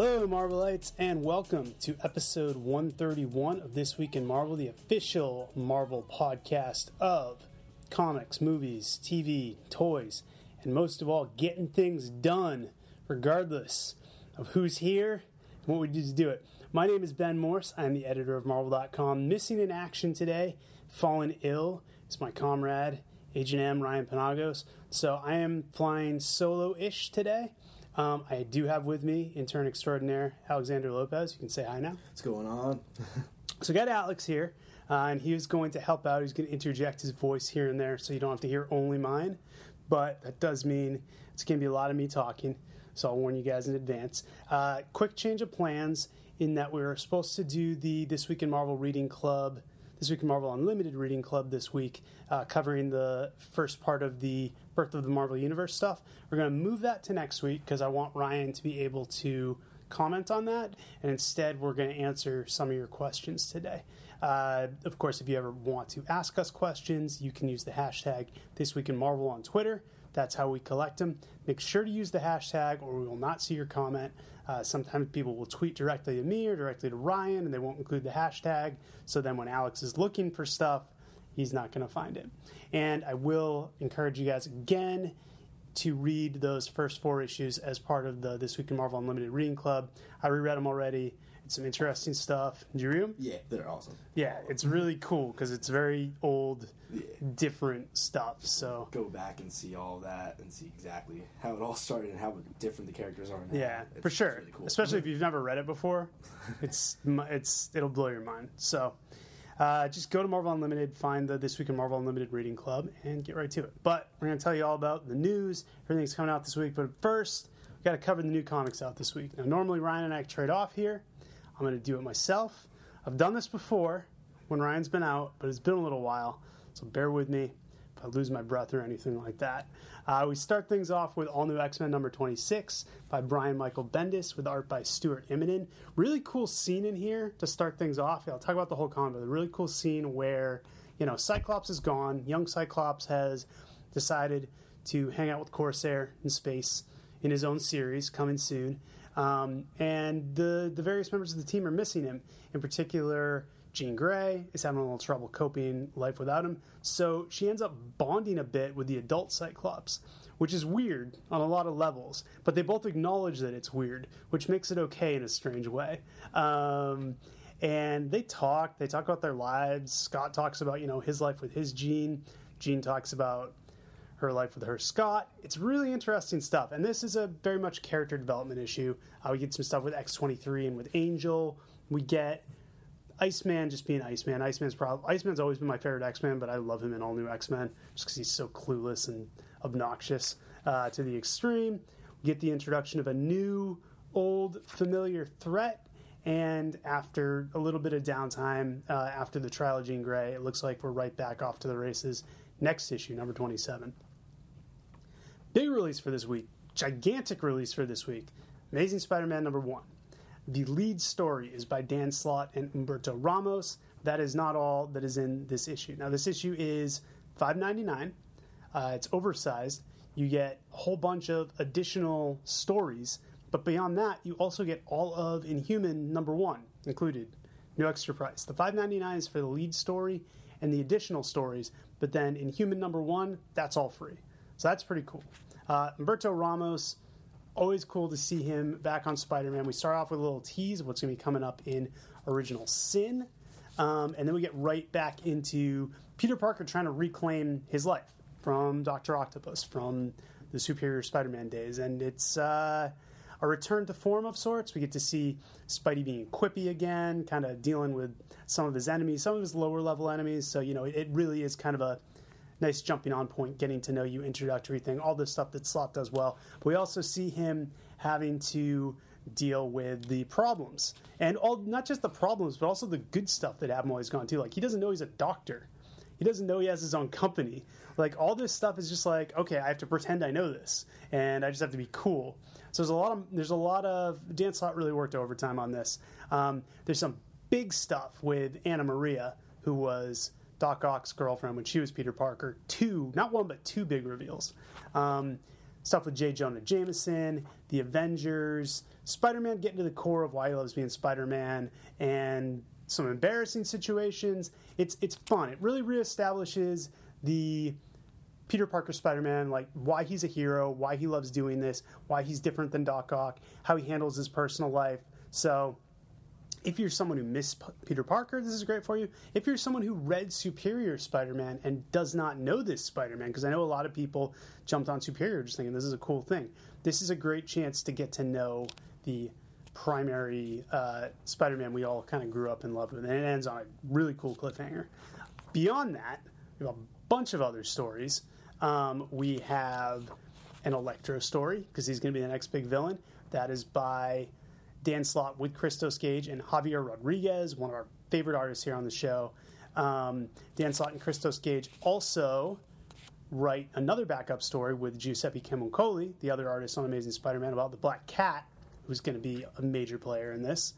Hello, Marvelites, and welcome to episode 131 of This Week in Marvel, the official Marvel podcast of comics, movies, TV, toys, and most of all, getting things done, regardless of who's here and what we do to do it. My name is Ben Morse. I'm the editor of Marvel.com. Missing in action today, fallen ill, is my comrade, Agent M, Ryan Penagos. So I am flying solo ish today. Um, I do have with me intern extraordinaire Alexander Lopez. You can say hi now. What's going on? So we got Alex here, uh, and he is going to help out. He's going to interject his voice here and there, so you don't have to hear only mine. But that does mean it's going to be a lot of me talking. So I'll warn you guys in advance. Uh, quick change of plans in that we were supposed to do the This Week in Marvel Reading Club, This Week in Marvel Unlimited Reading Club this week, uh, covering the first part of the Birth of the Marvel Universe stuff. We're going to move that to next week because I want Ryan to be able to comment on that, and instead we're going to answer some of your questions today. Uh, of course, if you ever want to ask us questions, you can use the hashtag This Week in Marvel on Twitter. That's how we collect them. Make sure to use the hashtag, or we will not see your comment. Uh, sometimes people will tweet directly to me or directly to Ryan, and they won't include the hashtag. So then, when Alex is looking for stuff, he's not going to find it. And I will encourage you guys again to read those first four issues as part of the This Week in Marvel Unlimited Reading Club. I reread them already. It's some interesting stuff. Did you read them? Yeah, they're awesome. Yeah, it's really cool because it's very old, Yeah. different stuff. So Go back and see all that and see exactly how it all started and how different the characters are now. yeah, It's- for sure. really cool. Especially if you've never read it before, it's it's it'll blow your mind. So. Uh, just go to Marvel Unlimited, find the This Week in Marvel Unlimited Reading Club, and get right to it. But we're going to tell you all about the news, everything's coming out this week. But first, we've got to cover the new comics out this week. Now, normally Ryan and I trade off here. I'm going to do it myself. I've done this before when Ryan's been out, but it's been a little while, so bear with me lose my breath or anything like that. Uh, we start things off with All New X Men number 26 by Brian Michael Bendis with art by Stuart Immonen. Really cool scene in here to start things off. I'll talk about the whole comic, but a really cool scene where, you know, Cyclops is gone. Young Cyclops has decided to hang out with Corsair in space in his own series coming soon. Um, and the, the various members of the team are missing him. In particular, Jean Grey is having a little trouble coping life without him. So she ends up bonding a bit with the adult Cyclops, which is weird on a lot of levels. But they both acknowledge that it's weird, which makes it okay in a strange way. Um, and they talk. They talk about their lives. Scott talks about you know his life with his Jean. Jean talks about her life with her Scott. It's really interesting stuff. And this is a very much character development issue. Uh, we get some stuff with X23 and with Angel. We get Iceman just being Iceman. Iceman's probably Iceman's always been my favorite X Man, but I love him in all new X Men just because he's so clueless and obnoxious uh, to the extreme. We get the introduction of a new, old, familiar threat. And after a little bit of downtime, uh, after the trial of Jean Grey, it looks like we're right back off to the races. Next issue, number 27. Big release for this week, gigantic release for this week Amazing Spider Man number one. The lead story is by Dan Slott and Humberto Ramos. That is not all that is in this issue. Now, this issue is $5.99. Uh, it's oversized. You get a whole bunch of additional stories, but beyond that, you also get all of Inhuman number one included. No extra price. The $5.99 is for the lead story and the additional stories, but then Inhuman number one, that's all free. So that's pretty cool. Uh, Humberto Ramos, always cool to see him back on Spider Man. We start off with a little tease of what's going to be coming up in Original Sin. Um, and then we get right back into Peter Parker trying to reclaim his life from Dr. Octopus, from the Superior Spider Man days. And it's uh, a return to form of sorts. We get to see Spidey being quippy again, kind of dealing with some of his enemies, some of his lower level enemies. So, you know, it, it really is kind of a nice jumping on point, getting to know you introductory thing, all the stuff that Slott does well. But We also see him having to deal with the problems and all not just the problems, but also the good stuff that he's gone too. Like he doesn't know he's a doctor. He doesn't know he has his own company. Like all this stuff is just like, okay, I have to pretend I know this, and I just have to be cool. So there's a lot of there's a lot of Dan Slott really worked overtime on this. Um, there's some big stuff with Anna Maria, who was Doc Ock's girlfriend when she was Peter Parker. Two, not one, but two big reveals. Um, stuff with J. Jonah Jameson, the Avengers, Spider Man getting to the core of why he loves being Spider Man, and some embarrassing situations. It's it's fun. It really reestablishes the Peter Parker Spider Man, like why he's a hero, why he loves doing this, why he's different than Doc Ock, how he handles his personal life. So if you're someone who missed Peter Parker, this is great for you. If you're someone who read Superior Spider Man and does not know this Spider Man, because I know a lot of people jumped on Superior just thinking this is a cool thing, this is a great chance to get to know the primary uh, Spider Man we all kind of grew up and loved with. And it ends on a really cool cliffhanger. Beyond that, we have a bunch of other stories. Um, we have an Electro story, because he's going to be the next big villain. That is by Dan Slott with Christos Gage and Javier Rodriguez, one of our favorite artists here on the show. Um, Dan Slott and Christos Gage also write another backup story with Giuseppe Camuncoli, the other artist on Amazing Spider-Man, about the Black Cat, who's going to be a major player in this.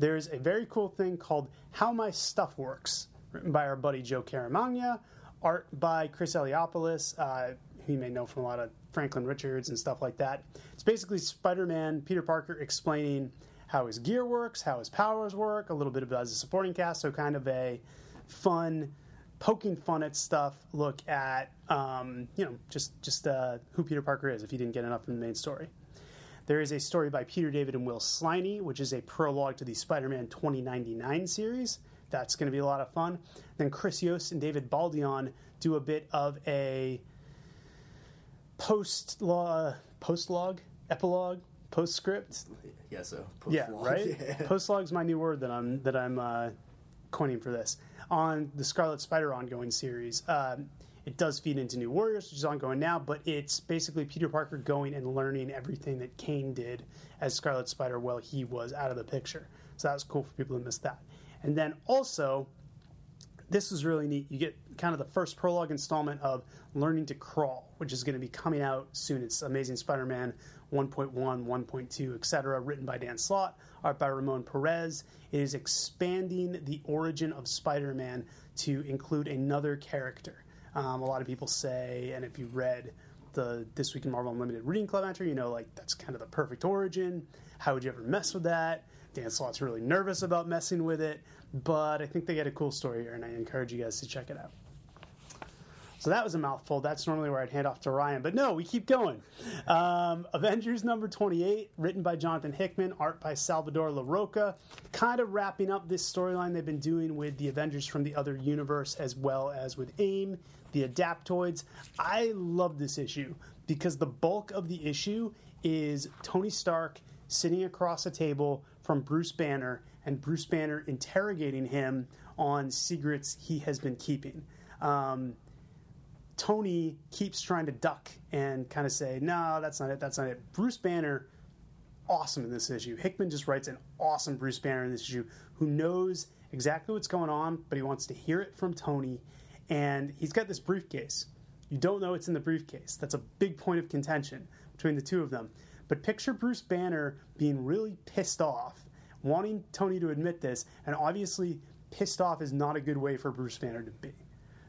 There's a very cool thing called How My Stuff Works, written by our buddy Joe Caramagna, art by Chris Eliopoulos, uh, you may know from a lot of Franklin Richards and stuff like that. It's basically Spider Man, Peter Parker explaining how his gear works, how his powers work, a little bit about his supporting cast, so kind of a fun, poking fun at stuff look at, um, you know, just, just uh, who Peter Parker is if you didn't get enough from the main story. There is a story by Peter David and Will Sliney, which is a prologue to the Spider Man 2099 series. That's going to be a lot of fun. Then Chris Yost and David Baldeón do a bit of a post law, post log, epilogue, postscript. Yeah, so Yeah, post-log. right. Yeah. Post log's my new word that I'm that I'm uh, coining for this on the Scarlet Spider ongoing series. Um, it does feed into New Warriors, which is ongoing now, but it's basically Peter Parker going and learning everything that Kaine did as Scarlet Spider while he was out of the picture. So that was cool for people who missed that. And then also, this was really neat. You get kind of the first prologue installment of Learning to Crawl, which is going to be coming out soon. It's Amazing Spider Man 1.1, 1.2, etc., written by Dan Slott, art by Ramon Perez. It is expanding the origin of Spider Man to include another character. Um, a lot of people say, and if you read the This Week in Marvel Unlimited Reading Club entry, you know, like that's kind of the perfect origin. How would you ever mess with that? Dan Slott's really nervous about messing with it, but I think they get a cool story here, and I encourage you guys to check it out. So that was a mouthful. That's normally where I'd hand off to Ryan, but no, we keep going. Um, Avengers number 28, written by Jonathan Hickman, art by Salvador Larroca, kind of wrapping up this storyline they've been doing with the Avengers from the other universe as well as with AIM, the Adaptoids. I love this issue because the bulk of the issue is Tony Stark sitting across a table from Bruce Banner and Bruce Banner interrogating him on secrets he has been keeping. Um, Tony keeps trying to duck and kind of say, no, that's not it, that's not it. Bruce Banner, awesome in this issue. Hickman just writes an awesome Bruce Banner in this issue who knows exactly what's going on, but he wants to hear it from Tony. And he's got this briefcase. You don't know it's in the briefcase. That's a big point of contention between the two of them. But picture Bruce Banner being really pissed off, wanting Tony to admit this, and obviously pissed off is not a good way for Bruce Banner to be.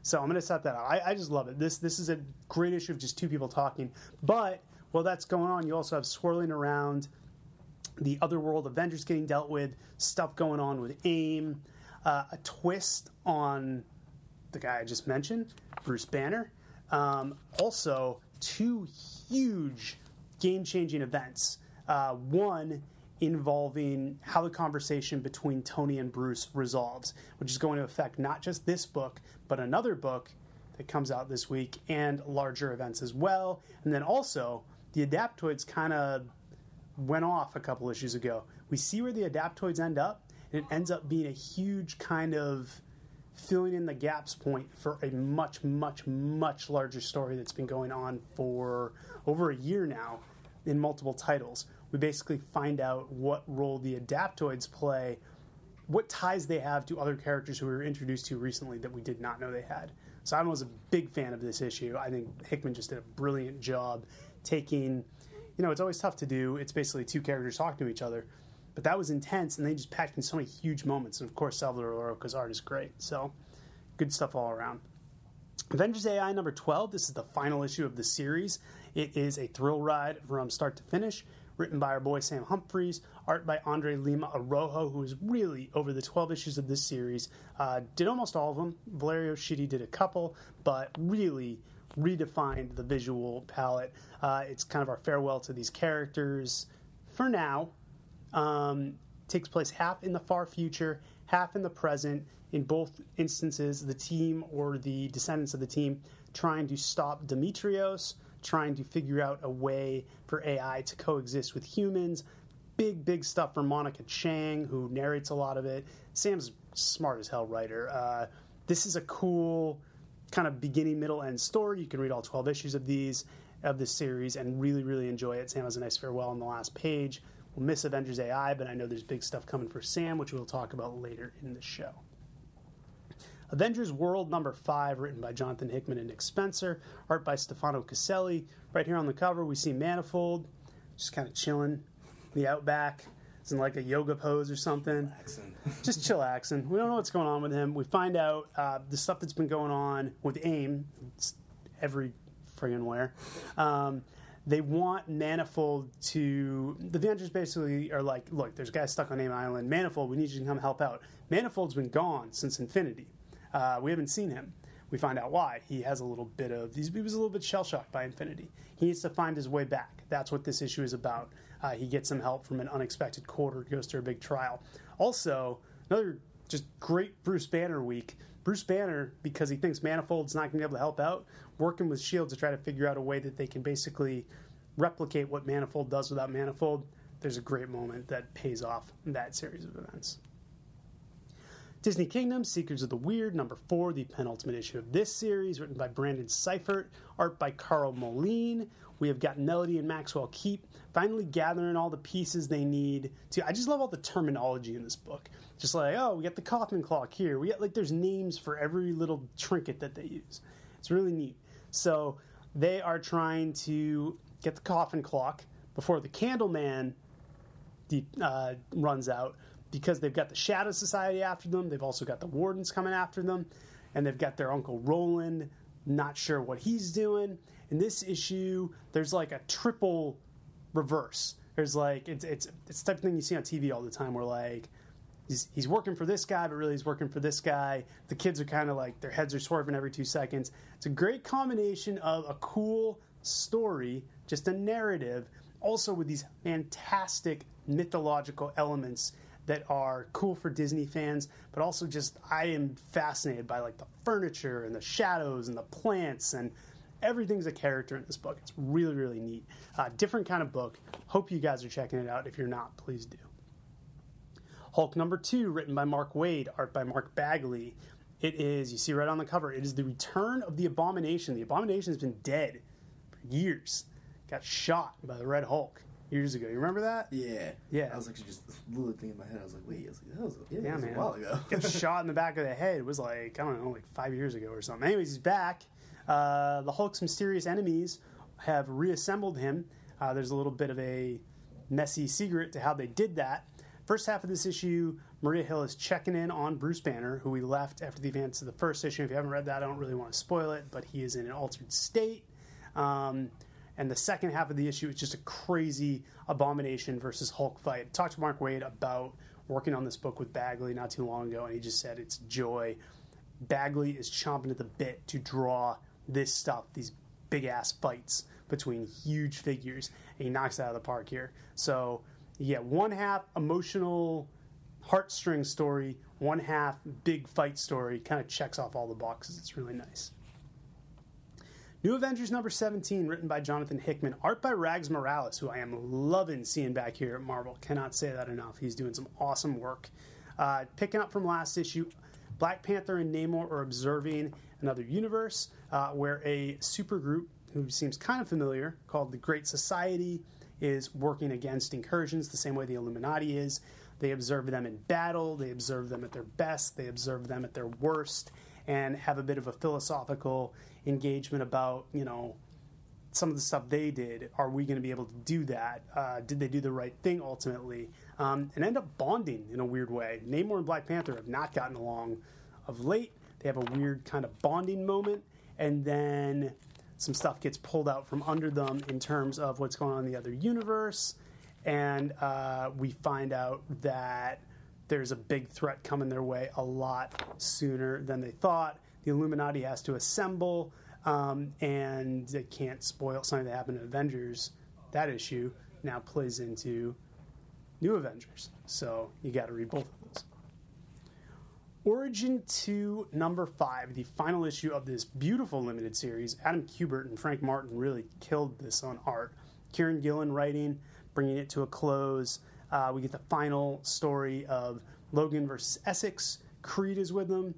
So I'm going to set that out. I, I just love it. This this is a great issue of just two people talking. But while that's going on, you also have swirling around the Otherworld Avengers getting dealt with, stuff going on with AIM, uh, a twist on the guy I just mentioned, Bruce Banner. Um, also, two huge game changing events. Uh, one involving how the conversation between Tony and Bruce resolves, which is going to affect not just this book, but another book that comes out this week and larger events as well. And then also, the Adaptoids kind of went off a couple issues ago. We see where the Adaptoids end up, and it ends up being a huge kind of filling in the gaps point for a much, much, much larger story that's been going on for over a year now in multiple titles. We basically find out what role the Adaptoids play, what ties they have to other characters who we were introduced to recently that we did not know they had. So I was a big fan of this issue. I think Hickman just did a brilliant job taking, you know, it's always tough to do. It's basically two characters talking to each other. But that was intense, and they just packed in so many huge moments. And of course, Salvador Larroca's art is great. So good stuff all around. Avengers AI number 12. This is the final issue of the series. It is a thrill ride from start to finish, written by our boy Sam Humphries, art by Andre Lima Araujo, who is really, over the 12 issues of this series, uh, did almost all of them. Valerio Schiti did a couple, but really redefined the visual palette. Uh, it's kind of our farewell to these characters for now. Um, takes place half in the far future, half in the present. In both instances, the team or the descendants of the team trying to stop Dimitrios, trying to figure out a way for AI to coexist with humans. Big, big stuff for Monica Chang, who narrates a lot of it. Sam's smart as hell writer. Uh, this is a cool kind of beginning, middle, end story. You can read all 12 issues of these of this series and really, really enjoy it. Sam has a nice farewell on the last page. We'll miss Avengers AI, but I know there's big stuff coming for Sam, which we'll talk about later in the show. Avengers World number five, written by Jonathan Hickman and Nick Spencer, art by Stefano Caselli. Right here on the cover, we see Manifold just kind of chilling in the outback. He's in like a yoga pose or something. just chillaxing. We don't know what's going on with him. We find out uh, the stuff that's been going on with AIM it's every friggin' where. Um, they want Manifold to. The Avengers basically are like, look, there's a guy stuck on AIM Island. Manifold, we need you to come help out. Manifold's been gone since Infinity. Uh, we haven't seen him. We find out why. He has a little bit of. He was a little bit shell shocked by Infinity. He needs to find his way back. That's what this issue is about. Uh, he gets some help from an unexpected quarter, goes through a big trial. Also, another just great Bruce Banner week. Bruce Banner, because he thinks Manifold's not going to be able to help out, working with Shield to try to figure out a way that they can basically replicate what Manifold does without Manifold. There's a great moment that pays off that series of events. Disney Kingdom, Seekers of the Weird, number four, the penultimate issue of this series, written by Brandon Seifert, art by Karl Moline. We have got Melody and Maxwell Keep finally gathering all the pieces they need to. I just love all the terminology in this book. Just like, oh, we got the coffin clock here. We got like there's names for every little trinket that they use. It's really neat. So they are trying to get the coffin clock before the Candleman uh, runs out because they've got the Shadow Society after them. They've also got the Wardens coming after them, and they've got their Uncle Roland. Not sure what he's doing. In this issue, there's like a triple reverse. There's like it's it's it's the type of thing you see on TV all the time where like he's, he's working for this guy, but really he's working for this guy. The kids are kind of like their heads are swerving every two seconds. It's a great combination of a cool story, just a narrative, also with these fantastic mythological elements that are cool for Disney fans, but also just I am fascinated by like the furniture and the shadows and the plants and everything's a character in this book. It's really really neat. Uh, different kind of book. Hope you guys are checking it out. If you're not, please do. Hulk number two, written by Mark Waid, art by Mark Bagley. It is, you see right on the cover, it is the return of the Abomination. The Abomination has been dead for years. Got shot by the Red Hulk years ago. You remember that? Yeah. Yeah. I was actually just little thing in my head. I was like, wait, I was like, that was, yeah, Yeah, that was man. a while ago. Got shot in the back of the head. It was like, I don't know, like five years ago or something. Anyways, he's back. Uh, the Hulk's mysterious enemies have reassembled him. Uh, there's a little bit of a messy secret to how they did that. First half of this issue, Maria Hill is checking in on Bruce Banner, who we left after the events of the first issue. If you haven't read that, I don't really want to spoil it, but he is in an altered state. Um, and the second half of the issue is just a crazy abomination versus Hulk fight. Talked to Mark Waid about working on this book with Bagley not too long ago, and he just said it's joy. Bagley is chomping at the bit to draw this stuff, these big ass fights between huge figures, and he knocks it out of the park here. So you get one half emotional heartstring story, one half big fight story. Kind of checks off all the boxes. It's really nice. New Avengers number 17, written by Jonathan Hickman, art by Rags Morales, who I am loving seeing back here at Marvel. Cannot say that enough. He's doing some awesome work. Uh, picking up from last issue, Black Panther and Namor are observing another universe uh, where a supergroup who seems kind of familiar called the Great Society is working against incursions the same way the Illuminati is. They observe them in battle, they observe them at their best, they observe them at their worst, and have a bit of a philosophical engagement about, you know, some of the stuff they did. Are we going to be able to do that? Uh, did they do the right thing ultimately? Um, and end up bonding in a weird way. Namor and Black Panther have not gotten along of late. They have a weird kind of bonding moment, and then some stuff gets pulled out from under them in terms of what's going on in the other universe, and uh, we find out that there's a big threat coming their way a lot sooner than they thought. The Illuminati has to assemble, um, and they can't spoil something that happened in Avengers. That issue now plays into New Avengers, so you got to read both of those. Origin 2, number 5, the final issue of this beautiful limited series. Adam Kubert and Frank Martin really killed this on art. Kieron Gillen writing, bringing it to a close. Uh, we get the final story of Logan versus Essex. Creed is with them.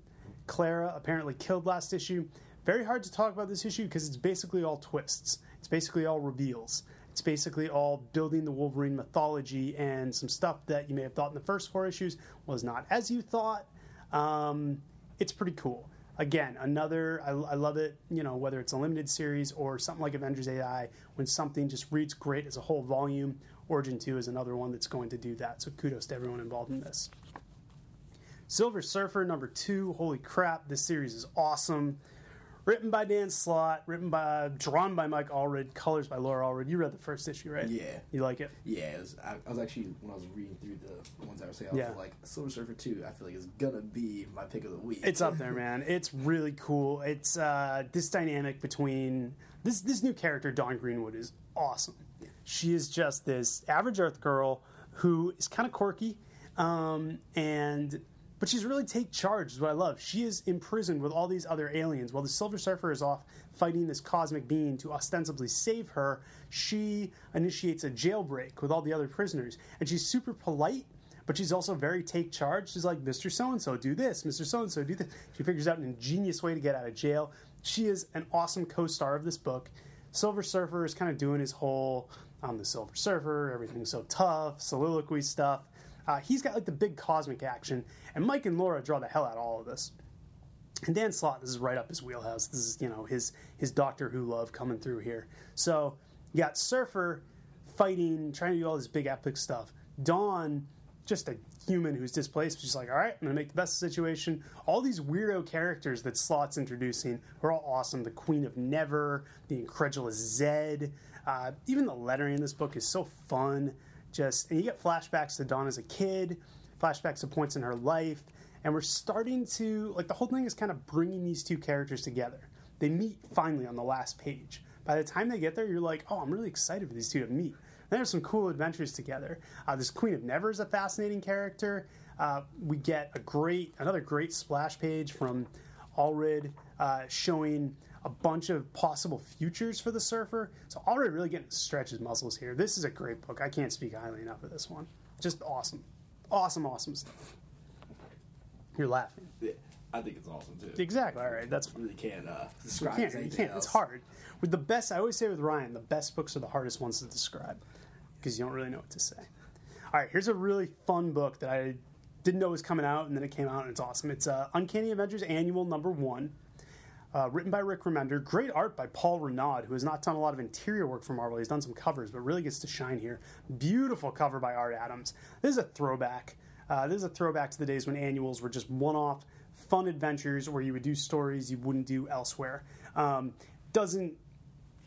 Clara apparently killed last issue. Very hard to talk about this issue because it's basically all twists. It's basically all reveals. It's basically all building the Wolverine mythology and some stuff that you may have thought in the first four issues was not as you thought. Um, it's pretty cool. Again, another, I, I, love it, you know, whether it's a limited series or something like Avengers AI, when something just reads great as a whole volume. Origin 2 is another one that's going to do that. So kudos to everyone involved in this. Silver Surfer number two. Holy crap, this series is awesome. Written by Dan Slott, written by, drawn by Mike Allred, colors by Laura Allred. You read the first issue, right? Yeah. You like it? Yeah, it was, I, I, was actually when I was reading through the ones I was saying, I yeah. was like, Silver Surfer two. I feel like it's gonna be my pick of the week. It's up there, man. It's really cool. It's uh, this dynamic between this this new character, Dawn Greenwood, is awesome. She is just this average Earth girl who is kind of quirky, um, and but she's really take charge, is what I love. She is imprisoned with all these other aliens. While the Silver Surfer is off fighting this cosmic being to ostensibly save her, she initiates a jailbreak with all the other prisoners. And she's super polite, but she's also very take charge. She's like, Mr. So and so, do this. Mr. So and so, do this. She figures out an ingenious way to get out of jail. She is an awesome co star of this book. Silver Surfer is kind of doing his whole I'm the Silver Surfer, everything's so tough, soliloquy stuff. Uh, he's got like the big cosmic action, and Mike and Laura draw the hell out of all of this. And Dan Slott, this is right up his wheelhouse. This is you know his his Doctor Who love coming through here. So you got Surfer fighting, trying to do all this big epic stuff. Dawn, just a human who's displaced, she's like, all right, I'm gonna make the best of the situation. All these weirdo characters that Slott's introducing are all awesome. The Queen of Never, the incredulous Zed, uh, even the lettering in this book is so fun just and you get flashbacks to Dawn as a kid, flashbacks to points in her life, and we're starting to like the whole thing is kind of bringing these two characters together. They meet finally on the last page. By the time they get there, you're like, oh, I'm really excited for these two to meet. They have some cool adventures together. Uh, this Queen of Never is a fascinating character. Uh, we get a great, another great splash page from Allred uh, showing a bunch of possible futures for the surfer. So already really getting to stretch his muscles here. This is a great book. I can't speak highly enough of this one. Just awesome. Awesome, awesome stuff. You're laughing. Yeah, I think it's awesome too. Exactly. All right. That's you really can't uh, describe. You can't. You can't. Else. It's hard. With the best, I always say with Ryan, the best books are the hardest ones to describe because you don't really know what to say. All right. Here's a really fun book that I didn't know was coming out, and then it came out, and it's awesome. It's uh, Uncanny Avengers Annual Number One. Uh, written by Rick Remender, great art by Paul Renaud, who has not done a lot of interior work for Marvel. He's done some covers, but really gets to shine here. Beautiful cover by Art Adams. This is a throwback. Uh, this is a throwback to the days when annuals were just one-off fun adventures where you would do stories you wouldn't do elsewhere. Um, doesn't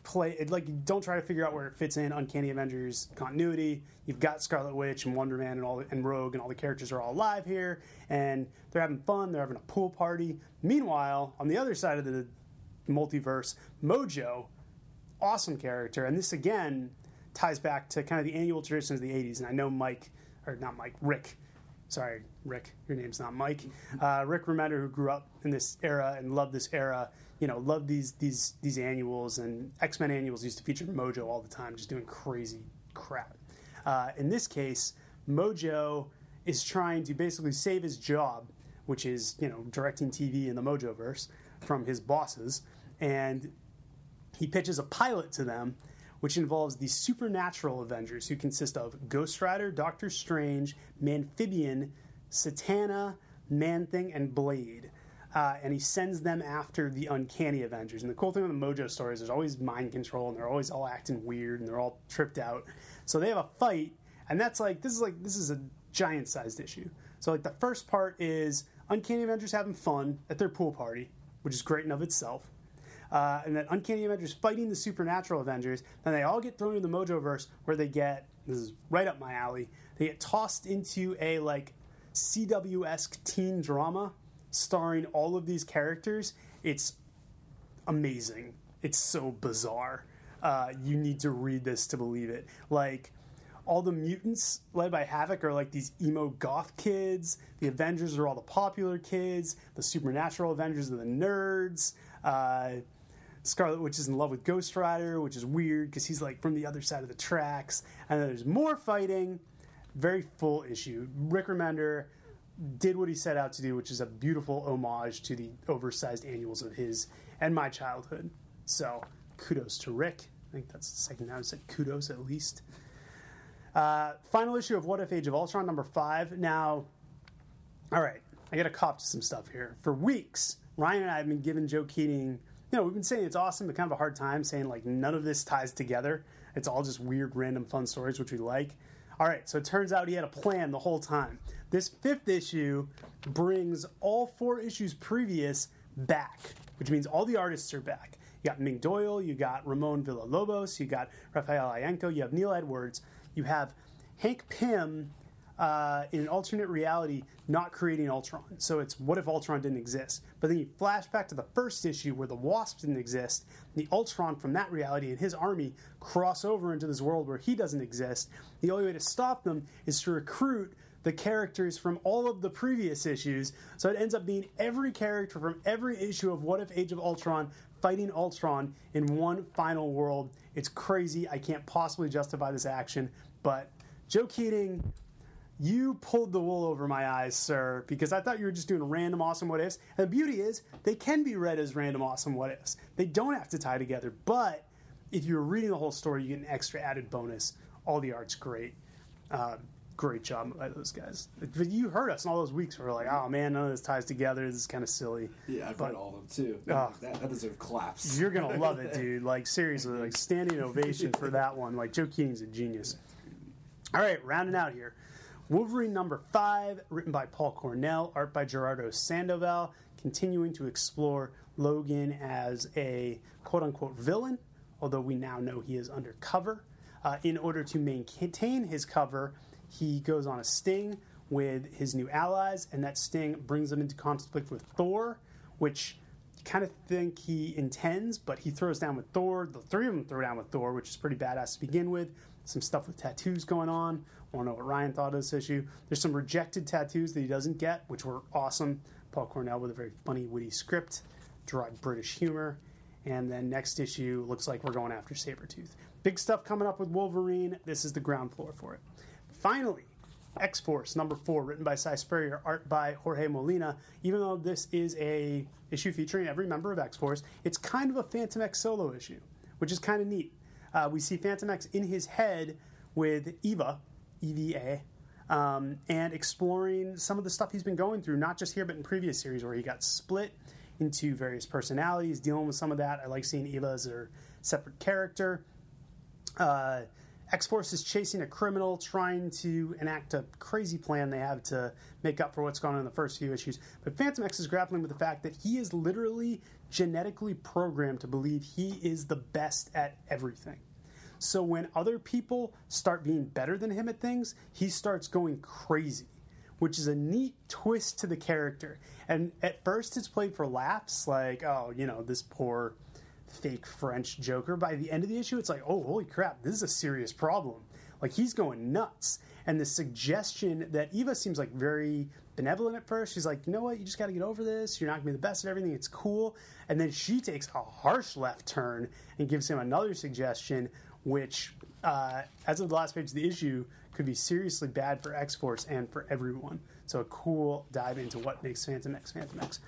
play like don't try to figure out where it fits in. Uncanny avengers continuity. You've got scarlet witch and wonder man and all and rogue and all the characters are all alive here and they're having fun. They're having a pool party. Meanwhile on the other side of the multiverse mojo awesome character. And this again ties back to kind of the annual traditions of the 80s and i know mike or not mike rick. Sorry, Rick, your name's not Mike. Uh, Rick Remender, who grew up in this era and loved this era, you know, love these these these annuals and X Men annuals used to feature Mojo all the time, just doing crazy crap. Uh, in this case, Mojo is trying to basically save his job, which is you know directing TV in the Mojoverse from his bosses, and he pitches a pilot to them which involves the supernatural Avengers, who consist of Ghost Rider, Doctor Strange, Manphibian, Satana, Man Thing, and Blade. Uh, and he sends them after the uncanny Avengers. And the cool thing with the Mojo stories, is there's always mind control, and they're always all acting weird, and they're all tripped out. So they have a fight, and that's like this is like this is a giant-sized issue. So like the first part is uncanny Avengers having fun at their pool party, which is great in of itself. uh, and then Uncanny Avengers fighting the Supernatural Avengers. Then they all get thrown in the Mojoverse, where they get this is right up my alley. They get tossed into a like CW esque teen drama starring all of these characters. It's amazing. It's so bizarre. Uh, you need to read this to believe it. Like all the mutants led by Havoc are like these emo goth kids. The Avengers are all the popular kids. The supernatural Avengers are the nerds. Uh, Scarlet Witch is in love with Ghost Rider, which is weird because he's like from the other side of the tracks. And then there's more fighting. Very full issue. Rick Remender did what he set out to do, which is a beautiful homage to the oversized annuals of his and my childhood. So kudos to Rick. I think that's the second time I said kudos at least. Uh, final issue of What If Age of Ultron, number five. Now, all right, I got to cop to some stuff here. For weeks, Ryan and I have been giving Joe Keatinge, you know, we've been saying it's awesome, but kind of a hard time saying like none of this ties together. It's all just weird, random, fun stories, which we like. All right, so it turns out he had a plan the whole time. This fifth issue brings all four issues previous back, which means all the artists are back. You got Ming Doyle, you got Ramon Villalobos, you got Rafael Ienco, you have Neil Edwards, you have Hank Pym uh, in an alternate reality not creating Ultron. So it's what if Ultron didn't exist? But then you flash back to the first issue where the Wasp didn't exist. The Ultron from that reality and his army cross over into this world where he doesn't exist. The only way to stop them is to recruit the characters from all of the previous issues. So it ends up being every character from every issue of What If Age of Ultron fighting Ultron in one final world. It's crazy. I can't possibly justify this action, but Joe Keatinge, you pulled the wool over my eyes, sir, because I thought you were just doing random awesome what ifs. And the beauty is, they can be read as random awesome what ifs. They don't have to tie together, but if you're reading the whole story, you get an extra added bonus. All the art's great. Uh, great job by those guys. But you heard us in all those weeks where we're like, oh man, none of this ties together. This is kind of silly. Yeah, I've But- read all of them too. Oh. that, that deserves claps. You're gonna love it, dude. Like seriously, like standing ovation for that one. Like Joe Keatinge's a genius. All right, rounding out here. Wolverine number five, written by Paul Cornell, art by Gerardo Sandoval, continuing to explore Logan as a quote unquote villain, although we now know he is undercover. Uh, in order to maintain his cover, he goes on a sting with his new allies, and that sting brings him into conflict with Thor, which you kind of think he intends, but he throws down with Thor. The three of them throw down with Thor, which is pretty badass to begin with. Some stuff with tattoos going on. I to know what Ryan thought of this issue? There's some rejected tattoos that he doesn't get, which were awesome. Paul Cornell with a very funny, witty script, dry British humor. And then next issue looks like we're going after Sabretooth. Big stuff coming up with Wolverine. This is the ground floor for it. Finally, X Force number four, written by Si Spurrier, art by Jorge Molina. Even though this is a issue featuring every member of X Force, it's kind of a Fantomex solo issue, which is kind of neat. Uh, we see Fantomex in his head with Eva, EVA, um, and exploring some of the stuff he's been going through, not just here but in previous series where he got split into various personalities, dealing with some of that. I like seeing Eva as her separate character. Uh, X Force is chasing a criminal, trying to enact a crazy plan they have to make up for what's gone on in the first few issues. But Fantomex is grappling with the fact that he is literally genetically programmed to believe he is the best at everything. So when other people start being better than him at things, he starts going crazy, which is a neat twist to the character. And at first, it's played for laughs, like, oh, you know, this poor fake French Joker. By the end of the issue, it's like, oh, holy crap, this is a serious problem. Like, he's going nuts. And the suggestion that Eva seems like very benevolent at first. She's like, you know what, you just got to get over this. You're not going to be the best at everything. It's cool. And then she takes a harsh left turn and gives him another suggestion, which, uh, as of the last page of the issue, could be seriously bad for X Force and for everyone. So a cool dive into what makes Fantomex Phantom X.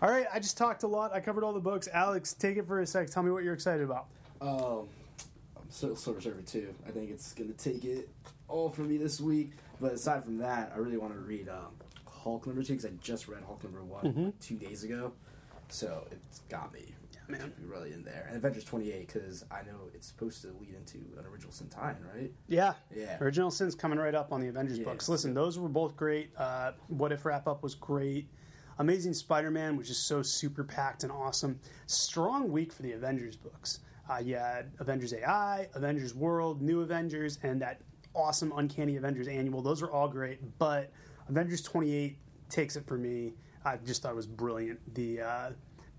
All right, I just talked a lot. I covered all the books. Alex, take it for a sec. Tell me what you're excited about. Um, I'm still Silver Surfer too. I think it's gonna take it all for me this week. But aside from that, I really want to read um, Hulk number two because I just read Hulk number one like, two days ago, so it's got me. Man. Really in there, and Avengers 28 because I know it's supposed to lead into an original Sin tie right? Yeah. Yeah. Original Sin's coming right up on the Avengers Yeah. books. Listen, those were both great. Uh, what If wrap up was great. Amazing Spider-Man, which is so super packed and awesome. Strong week for the Avengers books. Uh, you had Avengers AI, Avengers World, New Avengers, and that awesome Uncanny Avengers annual. Those are all great, but Avengers 28 takes it for me. I just thought it was brilliant. The uh,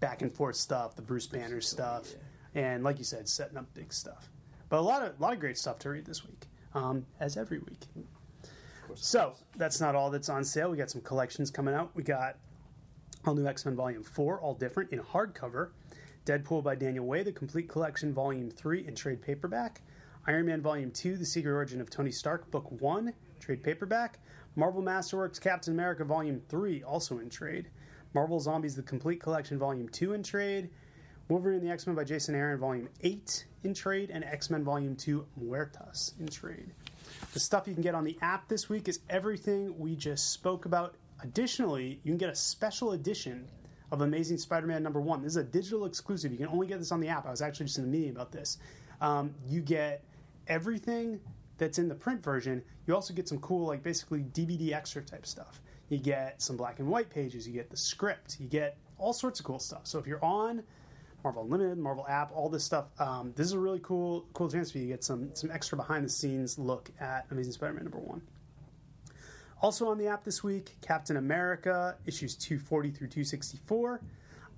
back and forth stuff, the Bruce Banner stuff, and like you said, setting up big stuff. But a lot of a lot of great stuff to read this week, um, as every week. So that's not all that's on sale. We got some collections coming out. We got all new X Men Volume Four, all different in hardcover. Deadpool by Daniel Way, the complete collection, Volume Three in trade paperback. Iron Man Volume 2, The Secret Origin of Tony Stark, Book 1, trade paperback. Marvel Masterworks Captain America Volume 3, also in trade. Marvel Zombies, The Complete Collection Volume 2 in trade. Wolverine and the X Men by Jason Aaron Volume 8 in trade. And X Men Volume 2, Muertas in trade. The stuff you can get on the app this week is everything we just spoke about. Additionally, you can get a special edition of Amazing Spider Man number one. This is a digital exclusive. You can only get this on the app. I was actually just in a meeting about this. Um, you get everything that's in the print version, you also get some cool, like basically DVD extra type stuff. You get some black and white pages, you get the script, you get all sorts of cool stuff. So if you're on Marvel Unlimited, Marvel app, all this stuff, um, this is a really cool, cool chance for you to get some some extra behind the scenes look at Amazing Spider-Man number one. Also on the app this week, Captain America issues 240 through 264,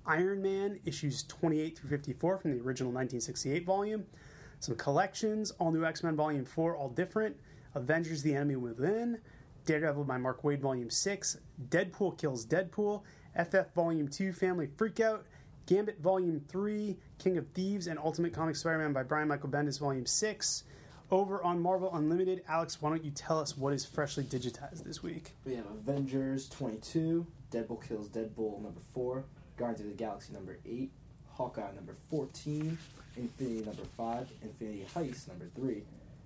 Iron Man issues 28 through 54 from the original 1968 volume some collections, all new X Men Volume 4, all different, Avengers The Enemy Within, Daredevil by Mark Waid Volume 6, Deadpool Kills Deadpool, FF Volume 2 Family Freakout, Gambit Volume 3, King of Thieves, and Ultimate Comic Spider Man by Brian Michael Bendis Volume 6. Over on Marvel Unlimited, Alex, why don't you tell us what is freshly digitized this week? We have Avengers 22, Deadpool Kills Deadpool number 4, Guardians of the Galaxy number 8, Hawkeye number 14, Infinity number 5, Infinity Heist number 3,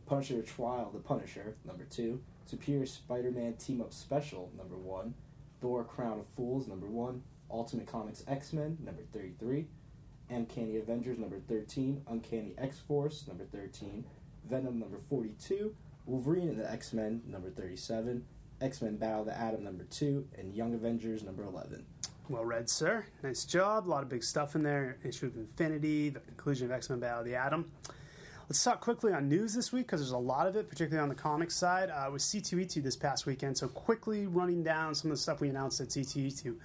Punisher Trial the Punisher number 2, Superior Spider Man Team Up Special number 1, Thor Crown of Fools number 1, Ultimate Comics X Men number 33, Uncanny Avengers number 13, Uncanny X Force number 13, Venom number 42, Wolverine and the X Men number 37, X Men Battle the Atom number 2, and Young Avengers number 11. Well read, sir. Nice job. A lot of big stuff in there. Issue of Infinity, the conclusion of X Men Battle of the Atom. Let's talk quickly on news this week because there's a lot of it, particularly on the comics side. Uh, with C2E2 this past weekend, so quickly running down some of the stuff we announced at C2E2.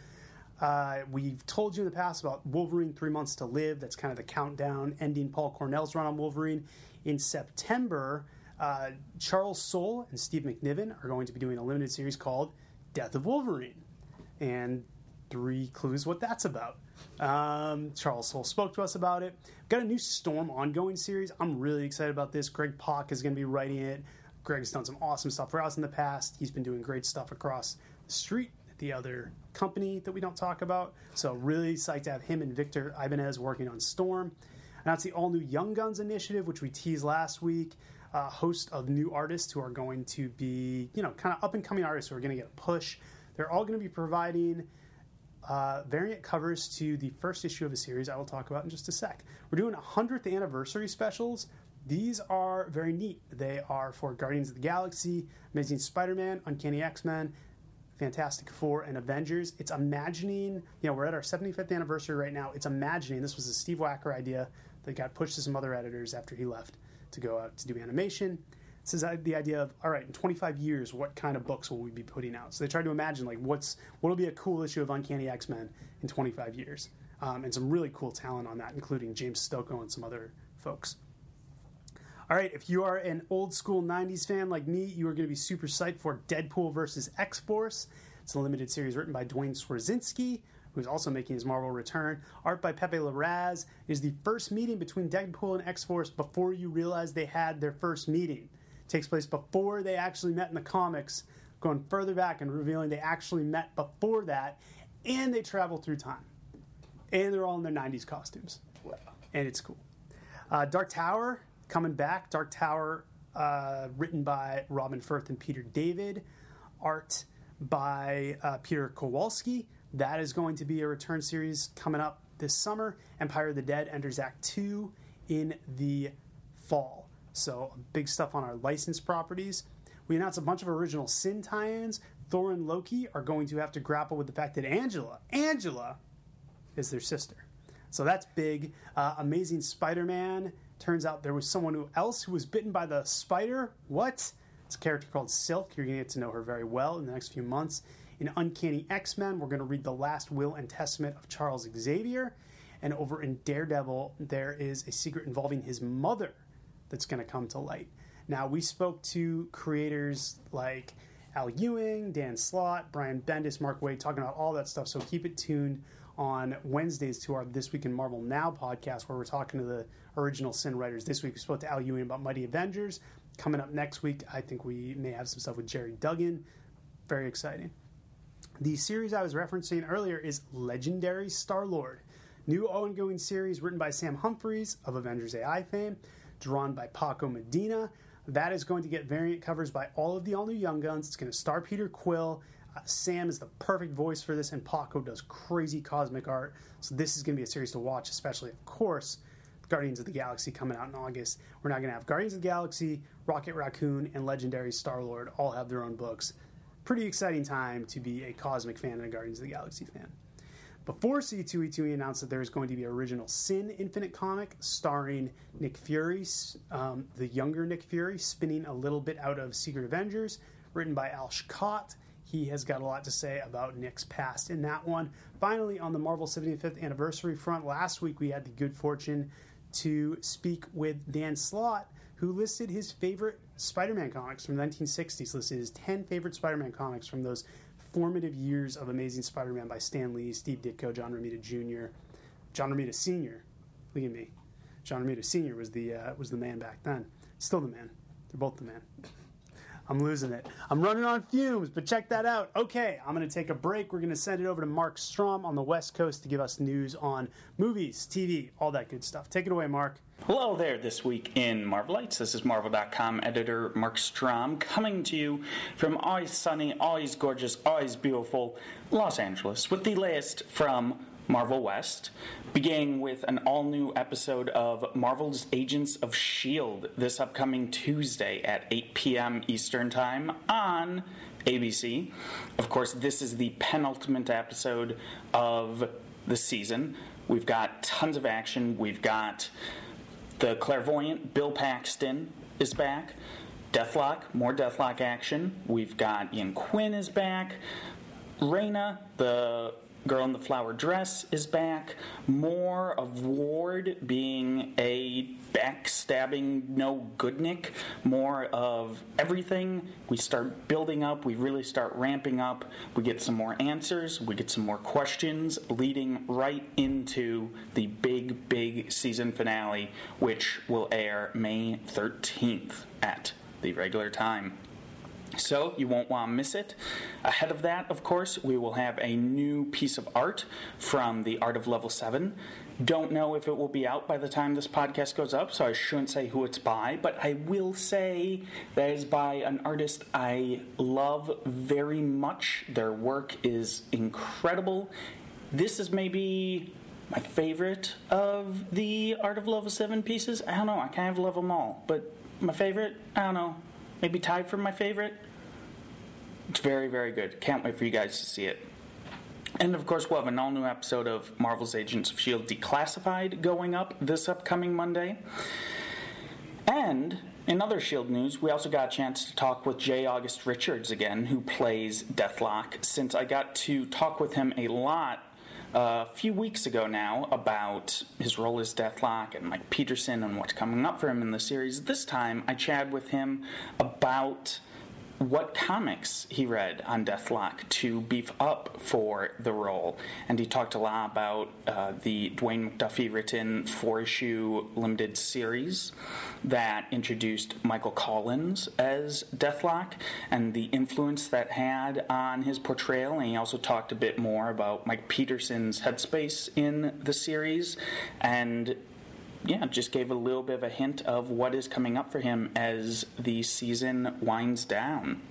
Uh, we've told you in the past about Wolverine Three Months to Live. That's kind of the countdown ending Paul Cornell's run on Wolverine. In September, uh, Charles Soule and Steve McNiven are going to be doing a limited series called Death of Wolverine. And three clues what that's about. Um, Charles Soule spoke to us about it. Got a new Storm ongoing series. I'm really excited about this. Greg Pak is going to be writing it. Greg's done some awesome stuff for us in the past. He's been doing great stuff across the street at the other company that we don't talk about. So really psyched to have him and Victor Ibanez working on Storm. And that's the all new Young Guns initiative, which we teased last week. A host of new artists who are going to be, you know, kind of up and coming artists who are going to get a push. They're all going to be providing uh, variant covers to the first issue of a series I will talk about in just a sec. We're doing 100th anniversary specials. These are very neat. They are for Guardians of the Galaxy, Amazing Spider Man, Uncanny X Men, Fantastic Four, and Avengers. It's imagining, you know, we're at our 75th anniversary right now. It's imagining, this was a Steve Wacker idea that got pushed to some other editors after he left to go out to do animation. This is the idea of all right in 25 years what kind of books will we be putting out? So they tried to imagine like what's what'll be a cool issue of uncanny x-men in 25 years? Um, and some really cool talent on that including james stokoe and some other folks. All right if you are an old school 90s fan like me you are going to be super psyched for deadpool versus x-force. It's a limited series written by duane swierczynski who's also making his Marvel return. Art by Pepe Larraz. Is the first meeting between Deadpool and X Force before you realize they had their first meeting takes place before they actually met in the comics, going further back and revealing they actually met before that, and they travel through time. And they're all in their 90s costumes. Wow. And it's cool. Uh, Dark Tower coming back. Dark Tower, uh, written by Robin Furth and Peter David. Art by uh, Peter Kowalski. That is going to be a return series coming up this summer. Empire of the Dead enters Act 2 in the fall. So big stuff on our licensed properties. we announced a bunch of original Sin tie-ins. Thor and Loki are going to have to grapple with the fact that Angela, Angela, is their sister. So that's big. Uh, Amazing Spider-Man. Turns out there was someone else who was bitten by the spider. What? It's a character called Silk. You're going to get to know her very well in the next few months. In Uncanny X Men, we're going to read the last will and testament of Charles Xavier. And over in Daredevil, there is a secret involving his mother that's going to come to light. Now, we spoke to creators like Al Ewing, Dan Slott, Brian Bendis, Mark Waid, talking about all that stuff. So keep it tuned on Wednesdays to our This Week in Marvel Now podcast, where we're talking to the original Sin writers. This week we spoke to Al Ewing about Mighty Avengers. Coming up next week, I think we may have some stuff with Gerry Duggan. Very exciting. The series I was referencing earlier is Legendary Star Lord, new ongoing series written by Sam Humphries of Avengers AI fame, drawn by Paco Medina. That is going to get variant covers by all of the all new Young Guns. It's going to star Peter Quill. Uh, Sam is the perfect voice for this, and Paco does crazy cosmic art. So this is going to be a series to watch, especially, of course, Guardians of the Galaxy coming out in August. We're now going to have Guardians of the Galaxy, Rocket Raccoon, and Legendary Star Lord all have their own books pretty exciting time to be a Cosmic fan and a Guardians of the Galaxy fan. Before C2E2E announced that there is going to be an original Sin Infinite comic starring Nick Fury, um, the younger Nick Fury, spinning a little bit out of Secret Avengers, written by Ales Kot. He has got a lot to say about Nick's past in that one. Finally, on the Marvel 75th anniversary front, last week we had the good fortune to speak with Dan Slott, who listed his favorite Spider-Man comics from the 1960s. Listed his 10 favorite Spider-Man comics from those formative years of Amazing Spider-Man by Stan Lee, Steve Ditko, John Romita Jr., John Romita Sr. Look at me. John Romita Sr. was the uh, was the man back then. Still the man. They're both the man. I'm losing it. I'm running on fumes, but check that out. Okay, I'm going to take a break. We're going to send it over to Marc Strom on the West Coast to give us news on movies, TV, all that good stuff. Take it away, Mark. Hello there, this week in Marvelites. This is Marvel.com editor Marc Strom coming to you from always sunny, always gorgeous, always beautiful Los Angeles with the latest from Marvel West, beginning with an all new episode of Marvel's Agents of S.H.I.E.L.D. this upcoming Tuesday at 8 p.m. Eastern Time on ABC. Of course, this is the penultimate episode of the season. We've got tons of action. We've got the clairvoyant Bill Paxton is back. Deathlok, more Deathlok action. We've got Ian Quinn is back. Raina, the Girl in the Flower Dress is back. More of Ward being a backstabbing no good Nick. More of everything. We start building up. We really start ramping up. We get some more answers. We get some more questions, leading right into the big, big season finale, which will air May 13th at the regular time. So you won't want to miss it. Ahead of that, of course, we will have a new piece of art from the Art of Level 7. Don't know if it will be out by the time this podcast goes up, so I shouldn't say who it's by, but I will say that is by an artist I love very much. Their work is incredible. This is maybe my favorite of the Art of Level 7 pieces. I don't know, I kind of love them all, but my favorite, I don't know, maybe tied for my favorite. It's very, very good. Can't wait for you guys to see it. And of course, we'll have an all new episode of Marvel's Agents of S.H.I.E.L.D. Declassified going up this upcoming Monday. And in other S.H.I.E.L.D. news, we also got a chance to talk with J. August Richards again, who plays Deathlok, since I got to talk with him a lot a few weeks ago now about his role as Deathlok and Mike Peterson and what's coming up for him in the series. This time, I chatted with him about what comics he read on Deathlok to beef up for the role. And he talked a lot about uh, the Dwayne McDuffie written four issue limited series that introduced Michael Collins as Deathlok and the influence that had on his portrayal. And he also talked a bit more about Mike Peterson's headspace in the series and yeah, just gave a little bit of a hint of what is coming up for him as the season winds down.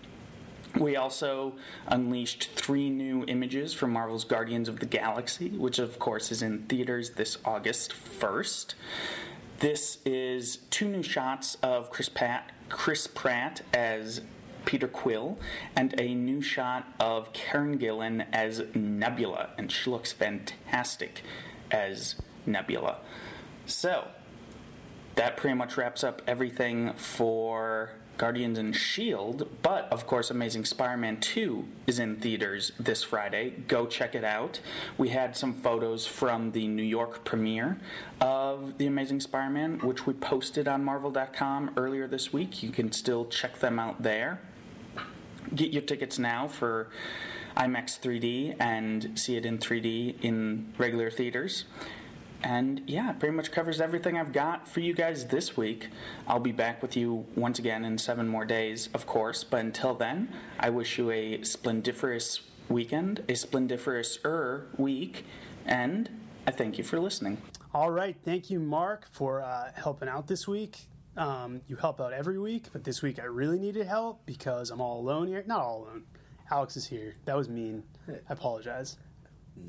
We also unleashed three new images from Marvel's Guardians of the Galaxy, which of course is in theaters this August 1st. This is two new shots of Chris Pratt, Chris Pratt as Peter Quill, and a new shot of Karen Gillan as Nebula, and she looks fantastic as Nebula. So, that pretty much wraps up everything for Guardians and Shield, but of course, Amazing Spider Man 2 is in theaters this Friday. Go check it out. We had some photos from the New York premiere of The Amazing Spider Man, which we posted on Marvel.com earlier this week. You can still check them out there. Get your tickets now for IMAX 3D and see it in 3D in regular theaters. And yeah, pretty much covers everything I've got for you guys this week. I'll be back with you once again in seven more days, of course. But until then, I wish you a splendiferous weekend, a splendiferous er week, and I thank you for listening. All right. Thank you, Mark, for uh, helping out this week. Um, you help out every week, but this week I really needed help because I'm all alone here. Not all alone. Alex is here. That was mean. I apologize.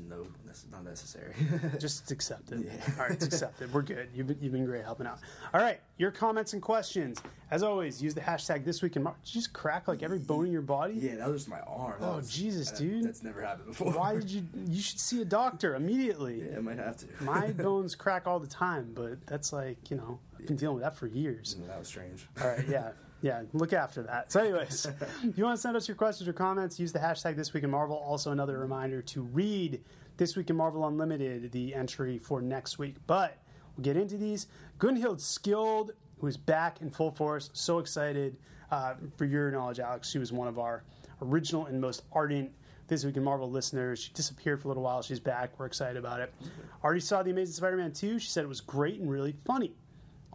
No, that's not necessary. Just accept it. Yeah. All right, it's accepted. We're good. You've been, you've been great helping out. All right, your comments and questions. As always, use the hashtag this week in March. Did you just crack like every bone in your body? yeah, that was just my arm. Oh, that Oh, was- Jesus, that- dude. That's never happened before. Why did you? You should see a doctor immediately. Yeah, I might have to. My bones crack all the time, but that's like you know I've been dealing with that for years. that was strange. All right, yeah, yeah. Look after that. So, anyways, if you want to send us your questions or comments, use the hashtag This Week in Marvel. Also, another reminder to read This Week in Marvel Unlimited, the entry for next week. But we'll get into these. Gunhild Skuld, who is back in full force. So excited uh, for your knowledge, Alex. She was one of our original and most ardent This Week in Marvel listeners. She disappeared for a little while. She's back. We're excited about it. Already saw The Amazing Spider Man 2. She said it was great and really funny.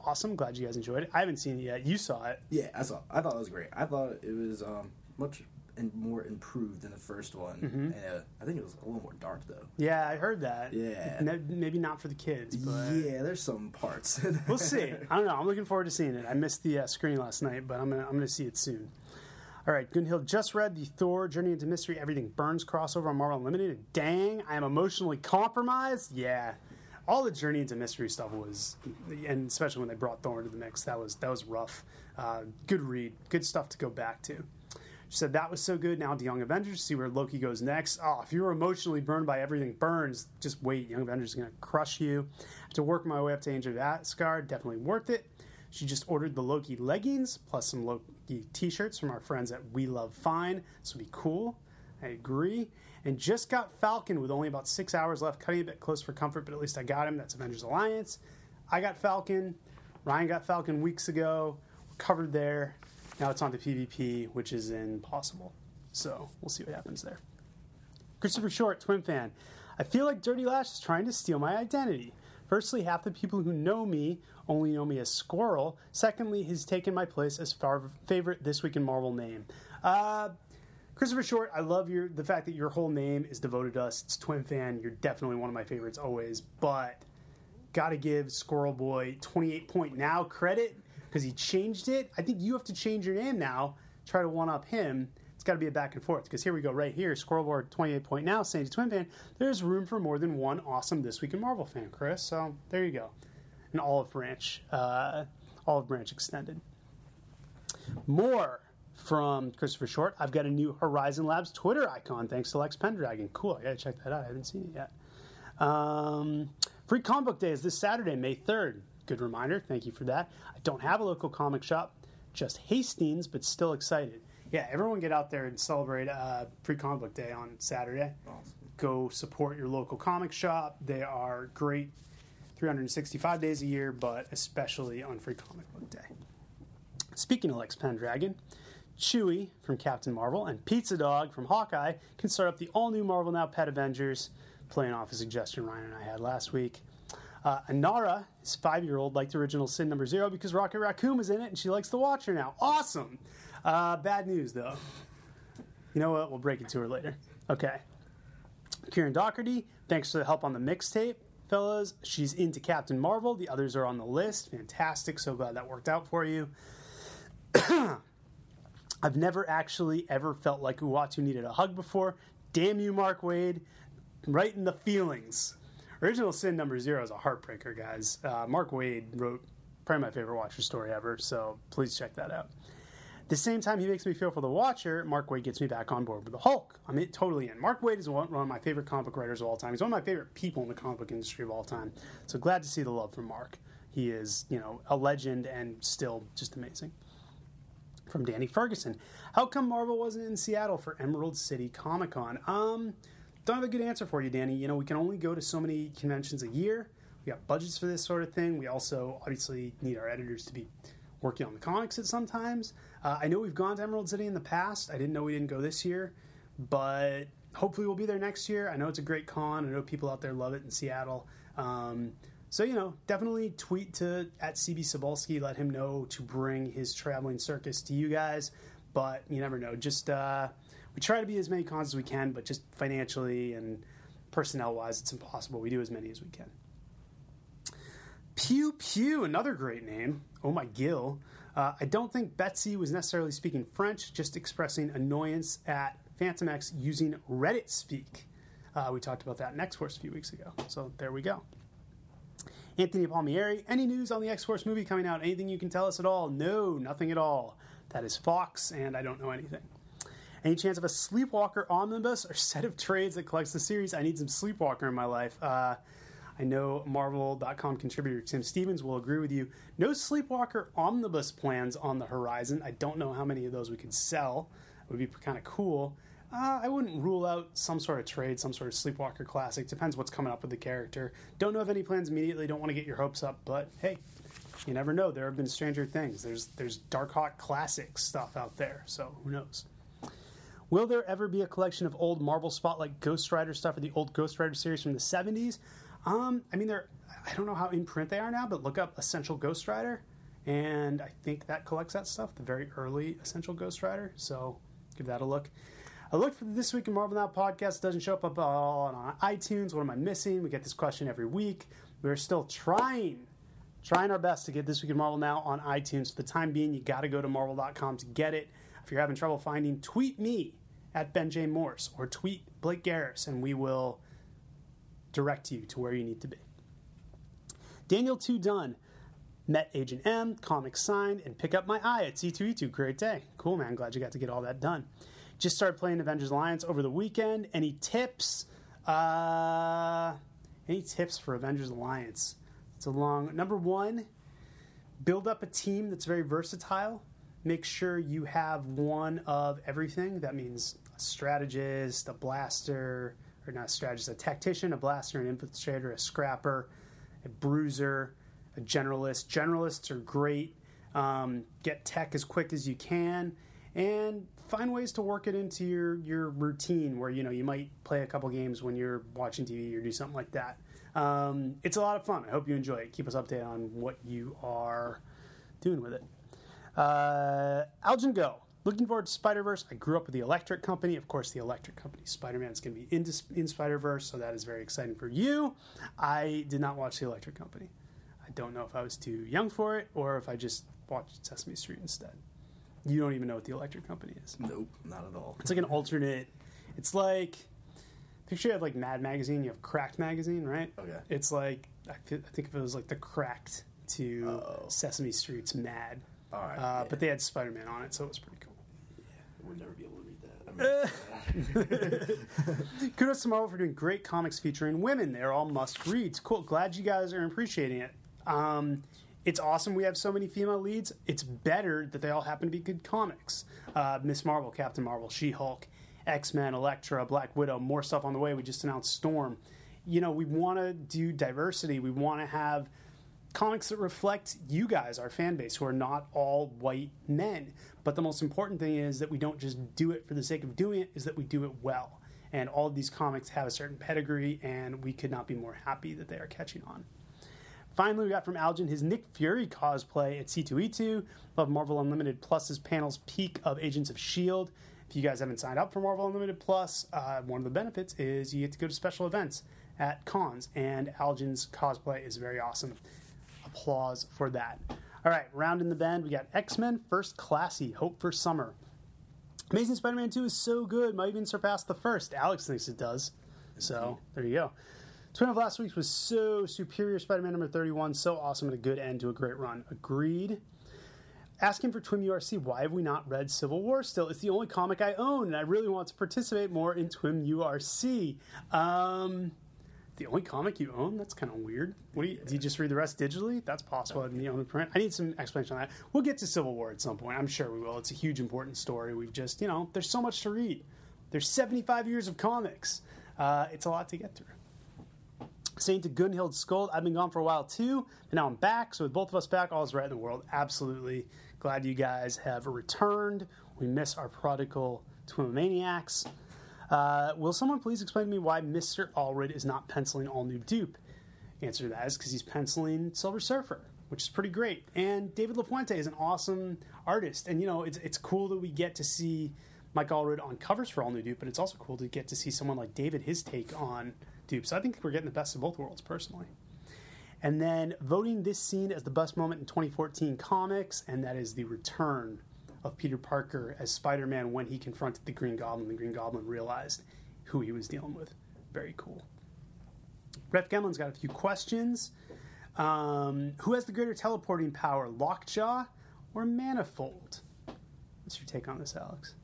Awesome. Glad you guys enjoyed it. I haven't seen it yet. You saw it. Yeah, I saw. I thought it was great. I thought it was um, much and more improved than the first one. Mm-hmm. And uh, I think it was a little more dark though. Yeah, I heard that. Yeah. Ne- maybe not for the kids, but Yeah, there's some parts. we'll see. I don't know. I'm looking forward to seeing it. I missed the uh, screen last night, but I'm gonna I'm gonna see it soon. All right, Gunhild just read the Thor Journey into Mystery Everything Burns crossover on Marvel Unlimited. Dang, I am emotionally compromised. Yeah, all the Journey into Mystery stuff was, and especially when they brought Thor into the mix, that was that was rough. Uh, good read, good stuff to go back to. She said that was so good. Now to Young Avengers, see where Loki goes next. Oh, if you were emotionally burned by everything burns, just wait. Young Avengers is going to crush you. To work my way up to Angel of Asgard. Definitely worth it. She just ordered the Loki leggings plus some Loki t-shirts from our friends at We Love Fine. This would be cool. I agree. And just got Falcon with only about six hours left, cutting a bit close for comfort, but at least I got him. That's Avengers Alliance. I got Falcon. Ryan got Falcon weeks ago. We're covered there. Now it's on to PvP, which is impossible. So we'll see what happens there. Christopher Short, Twin fan. I feel like Dirty Lash is trying to steal my identity. Firstly, half the people who know me only know me as Squirrel. Secondly, he's taken my place as favorite This Week in Marvel name. Uh, Christopher Short, I love your the fact that your whole name is devoted to us. It's Twin fan. You're definitely one of my favorites always. But gotta give Squirrel Boy 28 point now credit because he changed it. I think you have to change your name now. Try to one up him. It's got to be a back and forth because here we go right here. Squirrel Boy 28 point now saying to Twin fan, there's room for more than one awesome this week in Marvel fan, Chris. So there you go. An olive branch, uh, olive branch extended. More from Christopher Short. I've got a new Horizon Labs Twitter icon thanks to Lex Pendragon. Cool. I gotta check that out. I haven't seen it yet. Um, Free Comic Book Day is this Saturday, May 3rd. Good reminder. Thank you for that. I don't have a local comic shop, just Hastings, but still excited. Yeah, everyone get out there and celebrate uh, Free Comic Book Day on Saturday. Awesome. Go support your local comic shop. They are great 365 days a year, but especially on Free Comic Book Day. Speaking of Lex Pendragon, Chewie from Captain Marvel and Pizza Dog from Hawkeye can start up the all new Marvel Now Pet Avengers, playing off a suggestion Ryan and I had last week. Uh, Anara, his five year old, liked original Sin number zero because Rocket Raccoon is in it and she likes the Watcher now. Awesome! Uh, bad news though. You know what? We'll break it to her later. Okay. Kieran Doherty, thanks for the help on the mixtape, fellas. She's into Captain Marvel. The others are on the list. Fantastic. So glad that worked out for you. I've never actually ever felt like Uatu needed a hug before. Damn you, Mark Waid. Right in the feelings. Original Sin number zero is a heartbreaker, guys. Uh, Mark Waid wrote probably my favorite Watcher story ever, so please check that out. The same time he makes me feel for the Watcher, Mark Waid gets me back on board with the Hulk. I'm in, totally in. Mark Waid is one, of my favorite comic book writers of all time. He's one of my favorite people in the comic book industry of all time. So glad to see the love from Mark. He is, you know, a legend and still just amazing. From Danny Ferguson, how come Marvel wasn't in Seattle for Emerald City Comic Con? Um, don't have a good answer for you, Danny. You know, we can only go to so many conventions a year. We got budgets for this sort of thing. We also obviously need our editors to be working on the comics at sometimes. Uh, I know we've gone to Emerald City in the past. I didn't know we didn't go this year, but hopefully we'll be there next year. I know it's a great con. I know people out there love it in Seattle. Um, so you know, definitely tweet to at CB Cebulski. Let him know to bring his traveling circus to you guys. But you never know. Just uh, we try to be as many cons as we can, but just financially and personnel wise, it's impossible. We do as many as we can. Pew Pew, another great name. Oh my Gill. Uh, I don't think Betsy was necessarily speaking French, just expressing annoyance at Fantomex using Reddit speak. Uh, we talked about that X Force a few weeks ago. So there we go. Anthony Palmieri, any news on the X Force movie coming out? Anything you can tell us at all? No, nothing at all. That is Fox, and I don't know anything. Any chance of a Sleepwalker omnibus or set of trades that collects the series? I need some Sleepwalker in my life. Uh, I know Marvel.com contributor Tim Stevens will agree with you. No Sleepwalker omnibus plans on the horizon. I don't know how many of those we could sell. It would be kind of cool. Uh, I wouldn't rule out some sort of trade, some sort of Sleepwalker classic. Depends what's coming up with the character. Don't know of any plans immediately. Don't want to get your hopes up, but hey, you never know. There have been stranger things. There's there's Darkhawk classic stuff out there, so who knows? Will there ever be a collection of old Marvel Spotlight Ghost Rider stuff or the old Ghost Rider series from the 70s? Um, I mean, they're I don't know how in print they are now, but look up Essential Ghost Rider, and I think that collects that stuff, the very early Essential Ghost Rider. So give that a look. I looked for this week in Marvel Now podcast. It doesn't show up at all on iTunes. What am I missing? We get this question every week. We're still trying, trying our best to get this week in Marvel Now on iTunes. For the time being, you got to go to Marvel.com to get it. If you're having trouble finding, tweet me at Ben J Morse or tweet Blake Garris, and we will direct you to where you need to be. Daniel 2 Dunn met Agent M, comics signed, and pick up my eye at C2E2. Great day. Cool, man. Glad you got to get all that done. Just started playing Avengers Alliance over the weekend. Any tips? Uh, any tips for Avengers Alliance? It's a long number one. Build up a team that's very versatile. Make sure you have one of everything. That means a strategist, a blaster, or not a strategist, a tactician, a blaster, an infiltrator, a scrapper, a bruiser, a generalist. Generalists are great. Um, get tech as quick as you can, and find ways to work it into your your routine where you know you might play a couple games when you're watching TV or do something like that. Um, it's a lot of fun. I hope you enjoy it. Keep us updated on what you are doing with it. Uh, Algin Go. Looking forward to Spider Verse. I grew up with the Electric Company. Of course, the Electric Company. Spider Man is going to be in, in Spider Verse, so that is very exciting for you. I did not watch the Electric Company. I don't know if I was too young for it or if I just watched Sesame Street instead. You don't even know what the Electric Company is. Nope, not at all. It's like an alternate. It's like picture you have like Mad Magazine. You have Cracked Magazine, right? Okay. It's like I, think if it was like the Cracked to Oh. Sesame Street's Mad. All right. Uh, yeah. But they had Spider Man on it, so it was pretty cool. Yeah. I would never be able to read that. I mean, Kudos to Marvel for doing great comics featuring women. They're all must reads. Cool. Glad you guys are appreciating it. Um, it's awesome we have so many female leads. It's better that they all happen to be good comics. Uh, Miss Marvel, Captain Marvel, She Hulk, X Men, Elektra, Black Widow, more stuff on the way. We just announced Storm. You know, we want to do diversity. We want to have comics that reflect you guys, our fan base, who are not all white men. But the most important thing is that we don't just do it for the sake of doing it, is that we do it well. And all of these comics have a certain pedigree, and we could not be more happy that they are catching on. Finally, we got from Algin his Nick Fury cosplay at C2E2. Love Marvel Unlimited Plus's panel's peak of Agents of S.H.I.E.L.D. If you guys haven't signed up for Marvel Unlimited Plus, uh, one of the benefits is you get to go to special events at cons, and Algin's cosplay is very awesome. Applause for that. All right, round in the bend, we got X Men First Classy, Hope for Summer. Amazing Spider Man 2 is so good, might even surpass the first. Alex thinks it does. So, there you go. Twin of last week was so superior. Spider Man number 31, so awesome and a good end to a great run. Agreed. asking for Twim URC, why have we not read Civil War still? It's the only comic I own, and I really want to participate more in Twim URC. Um, the only comic you own? That's kind of weird. What do you, do you just read the rest digitally? That's possible the own print. I need some explanation on that. We'll get to Civil War at some point. I'm sure we will. It's a huge, important story. We've just, you know, there's so much to read. There's 75 years of comics. Uh, it's a lot to get through. Saying to Gunhild Skuld, I've been gone for a while too, and now I'm back. So with both of us back, all is right in the world. Absolutely glad you guys have returned. We miss our prodigal Twimomaniacs. Uh, will someone please explain to me why Mr. Allred is not penciling all new Doop? Answer to that is because he's penciling Silver Surfer, which is pretty great. And David LaFuente is an awesome artist. And, you know, it's, it's cool that we get to see Mike Allred on covers for all new Doop, but it's also cool to get to see someone like David, his take on So I think we're getting the best of both worlds, personally. And then voting this scene as the best moment in 2014 comics, and that is the return of Peter Parker as Spider Man when he confronted the Green Goblin. The Green Goblin realized who he was dealing with. Very cool. Ref Gemlin's got a few questions. Um, who has the greater teleporting power, Lockjaw or Manifold? What's your take on this, Alex?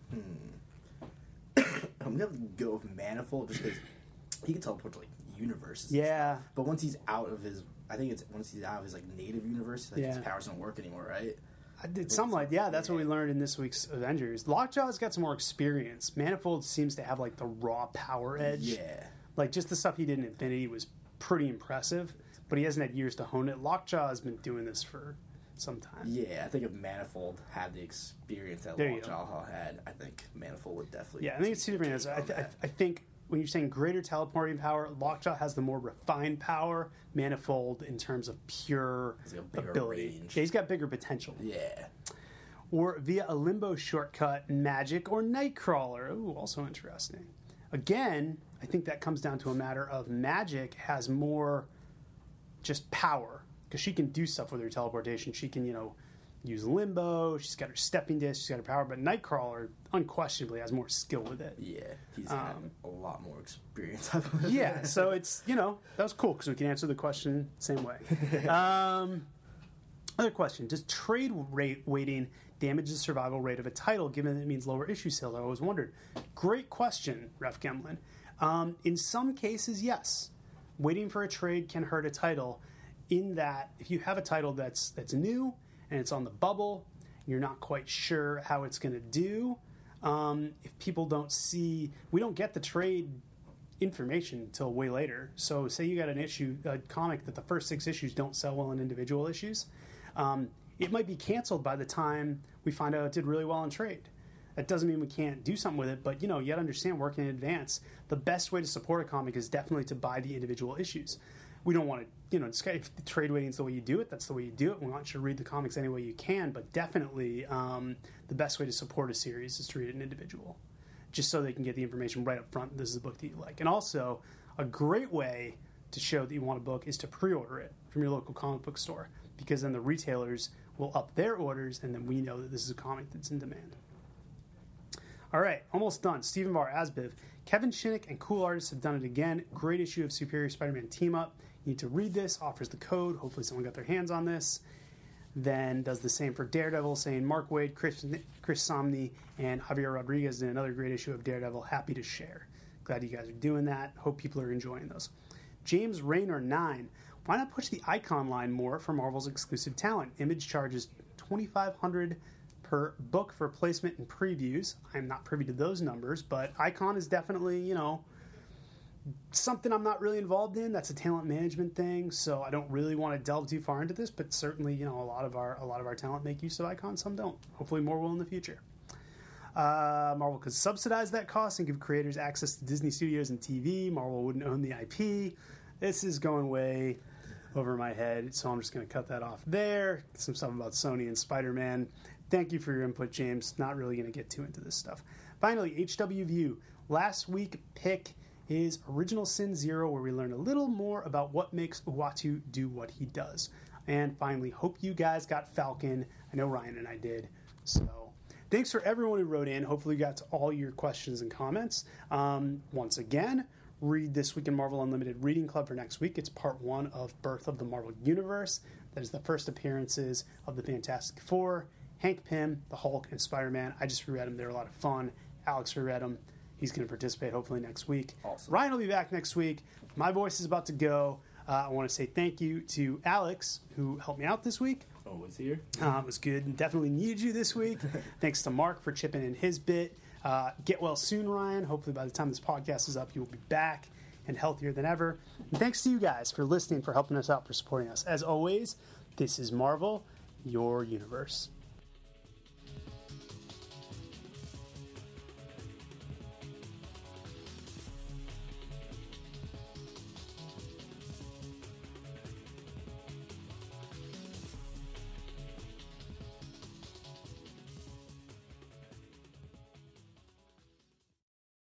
I'm gonna go with Manifold just because he can teleport to like universes. Yeah. But once he's out of his, I think it's once he's out of his like native universe, like his powers don't work anymore, right? I did something like yeah. That's what we learned in this week's Avengers. Lockjaw's got some more experience. Manifold seems to have like the raw power edge. Yeah. Like just the stuff he did in Infinity was pretty impressive, but he hasn't had years to hone it. Lockjaw has been doing this for some time. Yeah, I think if Manifold had the experience that There. Lockjaw had, I think Manifold would definitely. Yeah, I think it's two different answers. I, th- I, I think when you're saying greater teleporting power, Lockjaw has the more refined power. Manifold, in terms of pure He's got bigger ability, range. yeah, he's got bigger potential. Yeah. or via a limbo shortcut, Magik, or nightcrawler. Ooh, also interesting. Again, I think that comes down to a matter of Magik has more just power because she can do stuff with her teleportation. She can, you know, use limbo. She's got her stepping disc. She's got her power. But nightcrawler unquestionably has more skill with it. Yeah, he's had a lot more experience. Um, Yeah, so it's you know that was cool because we can answer the question same way. Um, other question: Does trade rate waiting damage the survival rate of a title, given that it means lower issue sales? I always wondered. Great question, Ref Gemlin. Um, in some cases, yes, waiting for a trade can hurt a title. In that, if you have a title that's that's new and it's on the bubble, you're not quite sure how it's going to do. Um, if people don't see, we don't get the trade information until way later. So, say you got an issue, a comic that the first six issues don't sell well in individual issues, um, it might be canceled by the time we find out it did really well in trade. That doesn't mean we can't do something with it, but you know, you got to understand working in advance. The best way to support a comic is definitely to buy the individual issues. We don't want to, you know, just- if the trade waiting is the way you do it, that's the way you do it. We want you to read the comics any way you can, but definitely um, the best way to support a series is to read an individual just so they can get the information right up front. This is a book that you like. And also, a great way to show that you want a book is to pre order it from your local comic book store because then the retailers will up their orders and then we know that this is a comic that's in demand. All right, almost done. Stephen Barr, Asbiv. Kevin Shinick and cool artists have done it again. Great issue of Superior Spider Man Team Up. Need to read this, offers the code. Hopefully, someone got their hands on this then does the same for Daredevil, saying Mark Waid, Chris, Chris Samnee, and Javier Rodriguez in another great issue of Daredevil. Happy to share. Glad you guys are doing that. Hope people are enjoying those. James Rayner, 9. Why not push the icon line more for Marvel's exclusive talent? Image charges 2500 per book for placement and previews. I'm not privy to those numbers, but icon is definitely, you know, something I'm not really involved in. That's a talent management thing, so I don't really want to delve too far into this. But certainly, you know, a lot of our a lot of our talent make use of Icon. Some don't. Hopefully, more will in the future. Uh, Marvel could subsidize that cost and give creators access to Disney Studios and TV. Marvel wouldn't own the IP. This is going way over my head, so I'm just going to cut that off there. Some stuff about Sony and Spider Man. Thank you for your input, James. Not really going to get too into this stuff. Finally, HW View. Last week pick is Original Sin Zero, where we learn a little more about what makes Uatu do what he does. And finally, hope you guys got Falcon. I know Ryan and I did. So thanks for everyone who wrote in. Hopefully, you got to all your questions and comments. Um, once again, read This Week in Marvel Unlimited Reading Club for next week. It's part one of Birth of the Marvel Universe. That is the first appearances of the Fantastic Four Hank Pym, the Hulk, and Spider Man. I just reread them; they're a lot of fun. Alex reread them. He's going to participate hopefully next week. Awesome. Ryan will be back next week. My voice is about to go. Uh, I want to say thank you to Alex who helped me out this week. Always here. Uh, it was good and definitely needed you this week. Thanks to Mark for chipping in his bit. Uh, get well soon, Ryan. Hopefully, by the time this podcast is up, you will be back and healthier than ever. And thanks to you guys for listening, for helping us out, for supporting us. As always, this is Marvel, your universe.